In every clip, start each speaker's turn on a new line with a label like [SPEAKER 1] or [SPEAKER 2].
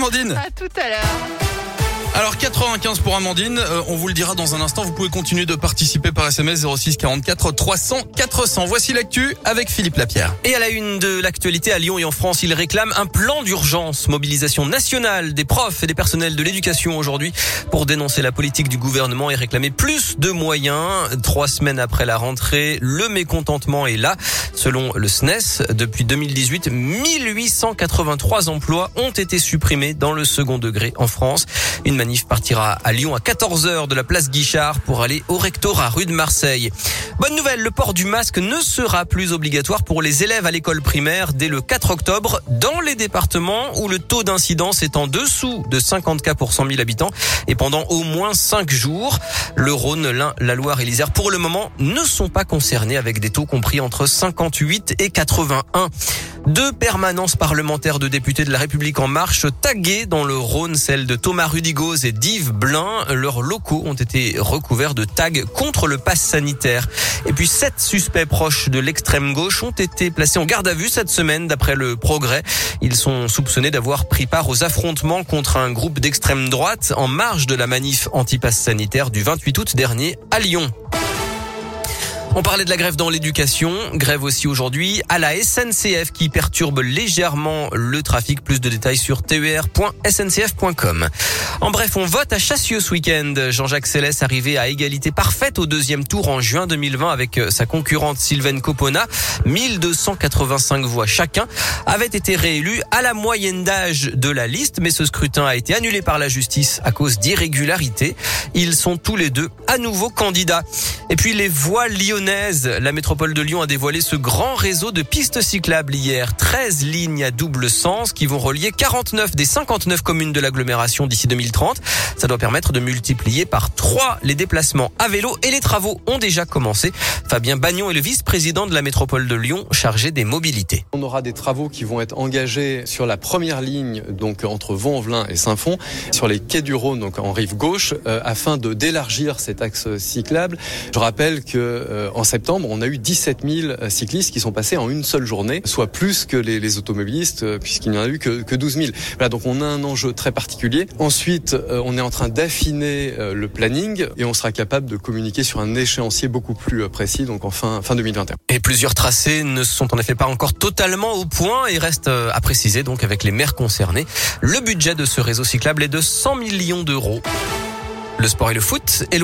[SPEAKER 1] Amandine.
[SPEAKER 2] À tout à l'heure.
[SPEAKER 1] Alors 95 pour Amandine, euh, on vous le dira dans un instant, vous pouvez continuer de participer par SMS 06 44 300 400. Voici l'actu avec Philippe Lapierre.
[SPEAKER 3] Et à la une de l'actualité à Lyon et en France, il réclame un plan d'urgence, mobilisation nationale des profs et des personnels de l'éducation aujourd'hui pour dénoncer la politique du gouvernement et réclamer plus de moyens. Trois semaines après la rentrée, le mécontentement est là. Selon le SNES, e depuis 2018, 1883 emplois ont été supprimés dans le second degré en France. Manif partira à Lyon à 14h de la place Guichard pour aller au rectorat rue de Marseille. Bonne nouvelle, le port du masque ne sera plus obligatoire pour les élèves à l'école primaire dès le 4 octobre dans les départements où le taux d'incidence est en dessous de 50 cas pour 100 000 habitants et pendant au moins 5 jours. Le Rhône, l'Ain, la Loire et l'Isère pour le moment ne sont pas concernés avec des taux compris entre 58 et 81. Deux permanences parlementaires de députés de la République en marche taguées dans le Rhône, celle de Thomas Rudigoz et d'Yves Blin. Leurs locaux ont été recouverts de tags contre le pass sanitaire. Et puis sept suspects proches de l'extrême gauche ont été placés en garde à vue cette semaine d'après le progrès. Ils sont soupçonnés d'avoir pris part aux affrontements contre un groupe d'extrême droite en marge de la manif anti-pass sanitaire du 28 août dernier à Lyon. On parlait de la grève dans l'éducation, grève aussi aujourd'hui à la SNCF qui perturbe légèrement le trafic. Plus de détails sur ter.sncf.com. En bref, on vote à Chassieux ce week-end. Jean-Jacques Célès arrivé à égalité parfaite au deuxième tour en juin 2020 avec euh, sa concurrente Sylvaine Copona. 1285 voix chacun avaient été réélus à la moyenne d'âge de la liste, mais ce scrutin a été annulé par la justice à cause d'irrégularités. Ils sont tous les deux à nouveau candidats. Et puis les voies La métropole de Lyon a dévoilé ce grand réseau de pistes cyclables hier. 13 lignes à double sens qui vont relier 49 des 59 communes de l'agglomération d'ici 2030. Ça doit permettre de multiplier par 3 les déplacements à vélo et les travaux ont déjà commencé. Fabien Bagnon est le vice-président de la métropole de Lyon chargé des mobilités.
[SPEAKER 4] On aura des travaux qui vont être engagés sur la première ligne, donc entre Vaux-en-Velin et Saint-Fond, sur les quais du Rhône, donc en rive gauche, euh, afin de d'élargir cet axe cyclable. Je rappelle que euh, en septembre, on a eu 17 000 cyclistes qui sont passés en une seule journée, soit plus que les, automobilistes, euh, puisqu'il n'y en a eu que, que 12 000. Voilà, donc on a un enjeu très particulier. Ensuite, euh, on est en train d'affiner le planning et on sera capable de communiquer sur un échéancier beaucoup plus précis, donc en fin, fin 2021.
[SPEAKER 3] Et plusieurs tracés ne sont en effet pas encore totalement au point et restent à préciser donc avec les maires concernés. Le budget de ce réseau cyclable est de 100 millions d'euros. Le sport et le foot. Et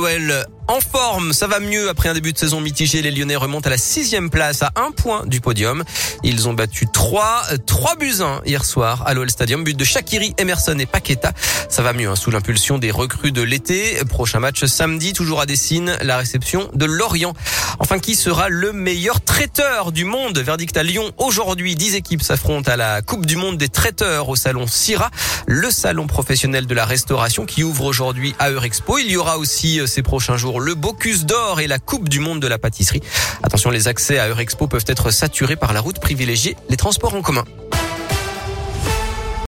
[SPEAKER 3] en forme, ça va mieux après un début de saison mitigé. Les Lyonnais remontent à la sixième place à un point du podium. Ils ont battu 3, 3 buts 1 hier soir à l'OL Stadium. But de Shakiri, Emerson et Paqueta. Ça va mieux hein, sous l'impulsion des recrues de l'été. Prochain match samedi, toujours à Dessine, la réception de Lorient. Enfin, qui sera le meilleur traiteur du monde? Verdict à Lyon. Aujourd'hui, 10 équipes s'affrontent à la Coupe du Monde des traiteurs au salon Syrah, le salon professionnel de la restauration qui ouvre aujourd'hui à Eurexpo. Il y aura aussi euh, ces prochains jours le Bocuse d'Or et la Coupe du Monde de la pâtisserie. Attention, les accès à Eurexpo peuvent être saturés par la route privilégiée les transports en commun.